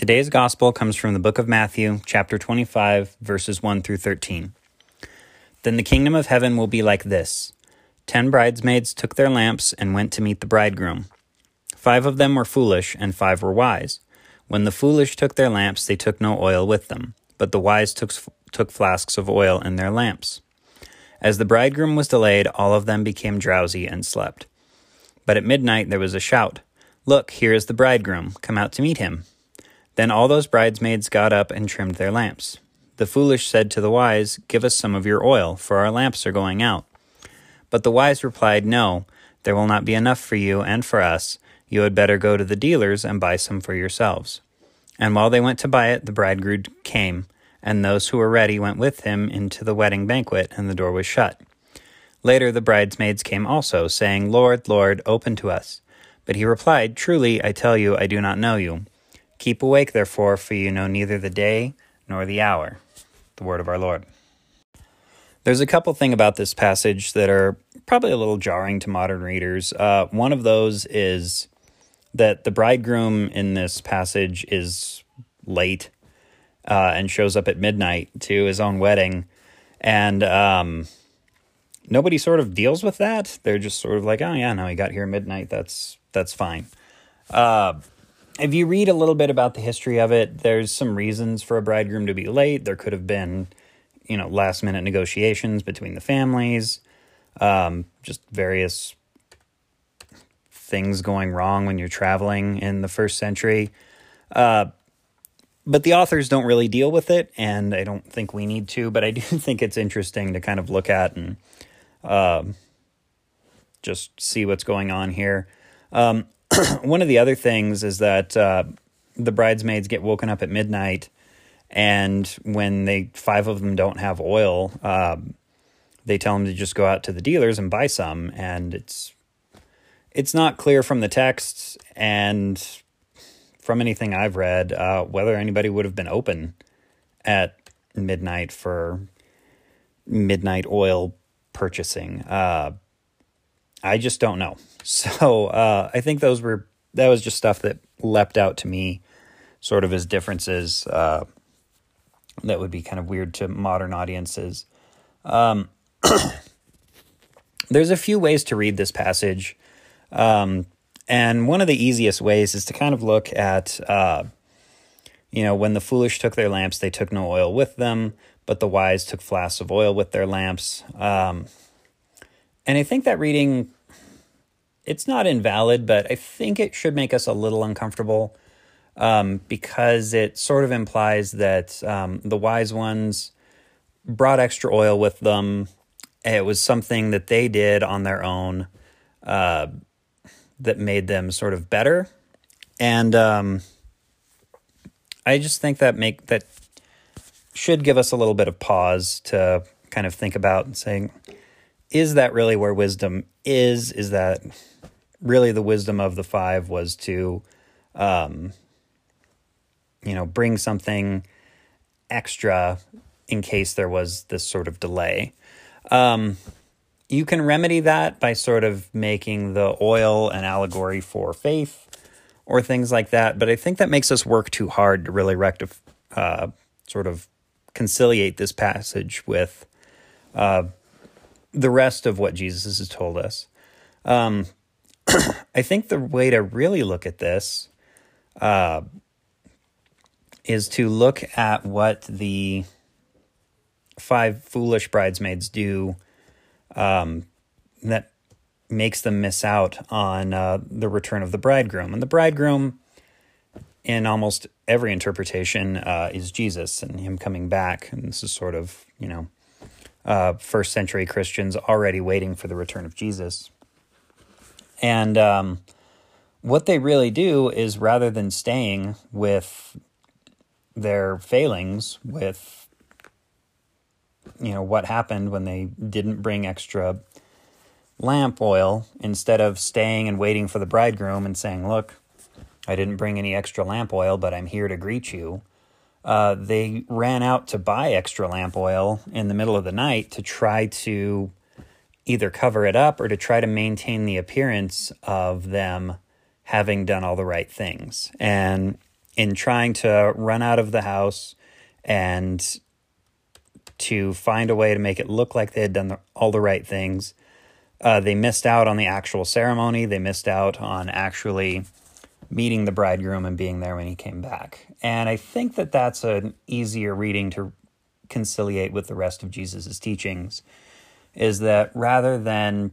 Today's gospel comes from the book of Matthew, chapter 25, verses 1 through 13. Then the kingdom of heaven will be like this Ten bridesmaids took their lamps and went to meet the bridegroom. Five of them were foolish, and five were wise. When the foolish took their lamps, they took no oil with them, but the wise took, took flasks of oil in their lamps. As the bridegroom was delayed, all of them became drowsy and slept. But at midnight there was a shout Look, here is the bridegroom, come out to meet him. Then all those bridesmaids got up and trimmed their lamps. The foolish said to the wise, Give us some of your oil, for our lamps are going out. But the wise replied, No, there will not be enough for you and for us. You had better go to the dealers and buy some for yourselves. And while they went to buy it, the bridegroom came, and those who were ready went with him into the wedding banquet, and the door was shut. Later the bridesmaids came also, saying, Lord, Lord, open to us. But he replied, Truly, I tell you, I do not know you. Keep awake, therefore, for you know neither the day nor the hour. The word of our Lord. There's a couple things about this passage that are probably a little jarring to modern readers. Uh, one of those is that the bridegroom in this passage is late uh, and shows up at midnight to his own wedding. And um, nobody sort of deals with that. They're just sort of like, oh, yeah, no, he got here midnight. That's, that's fine. Uh, if you read a little bit about the history of it, there's some reasons for a bridegroom to be late. There could have been, you know, last minute negotiations between the families, um, just various things going wrong when you're traveling in the first century. Uh, but the authors don't really deal with it, and I don't think we need to. But I do think it's interesting to kind of look at and uh, just see what's going on here. Um, one of the other things is that uh, the bridesmaids get woken up at midnight, and when they five of them don't have oil, um, they tell them to just go out to the dealers and buy some, and it's it's not clear from the text and from anything I've read uh, whether anybody would have been open at midnight for midnight oil purchasing. Uh, I just don't know. So uh, I think those were that was just stuff that leapt out to me, sort of as differences uh, that would be kind of weird to modern audiences. Um, there's a few ways to read this passage, um, and one of the easiest ways is to kind of look at, uh, you know, when the foolish took their lamps, they took no oil with them, but the wise took flasks of oil with their lamps. Um, and I think that reading it's not invalid, but I think it should make us a little uncomfortable um, because it sort of implies that um, the wise ones brought extra oil with them. It was something that they did on their own uh, that made them sort of better, and um, I just think that make that should give us a little bit of pause to kind of think about and saying, is that really where wisdom is? Is that really the wisdom of the five was to, um, you know, bring something extra in case there was this sort of delay. Um, you can remedy that by sort of making the oil an allegory for faith or things like that. But I think that makes us work too hard to really rectify, uh, sort of conciliate this passage with uh, the rest of what Jesus has told us. Um, I think the way to really look at this uh, is to look at what the five foolish bridesmaids do um, that makes them miss out on uh, the return of the bridegroom. And the bridegroom, in almost every interpretation, uh, is Jesus and him coming back. And this is sort of, you know, uh, first century Christians already waiting for the return of Jesus. And um, what they really do is rather than staying with their failings, with you know what happened when they didn't bring extra lamp oil, instead of staying and waiting for the bridegroom and saying, "Look, I didn't bring any extra lamp oil, but I'm here to greet you." Uh, they ran out to buy extra lamp oil in the middle of the night to try to either cover it up or to try to maintain the appearance of them having done all the right things. And in trying to run out of the house and to find a way to make it look like they had done the, all the right things. Uh, they missed out on the actual ceremony. They missed out on actually meeting the bridegroom and being there when he came back. And I think that that's an easier reading to conciliate with the rest of Jesus' teachings is that rather than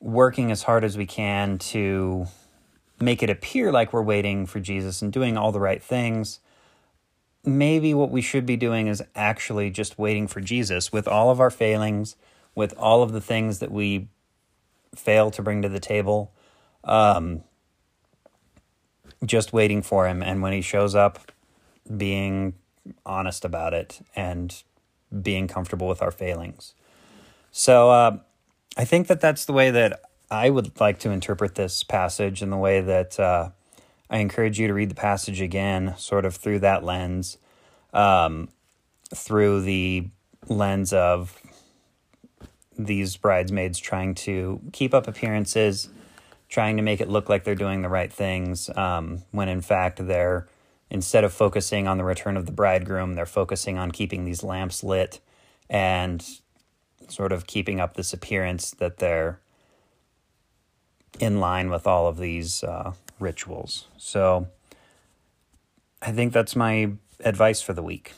working as hard as we can to make it appear like we're waiting for Jesus and doing all the right things, maybe what we should be doing is actually just waiting for Jesus with all of our failings, with all of the things that we fail to bring to the table. Um, just waiting for him. And when he shows up, being honest about it and being comfortable with our failings. So uh, I think that that's the way that I would like to interpret this passage, and the way that uh, I encourage you to read the passage again, sort of through that lens, um, through the lens of these bridesmaids trying to keep up appearances, trying to make it look like they're doing the right things, um, when in fact they're instead of focusing on the return of the bridegroom, they're focusing on keeping these lamps lit and sort of keeping up this appearance that they're in line with all of these uh, rituals. So I think that's my advice for the week.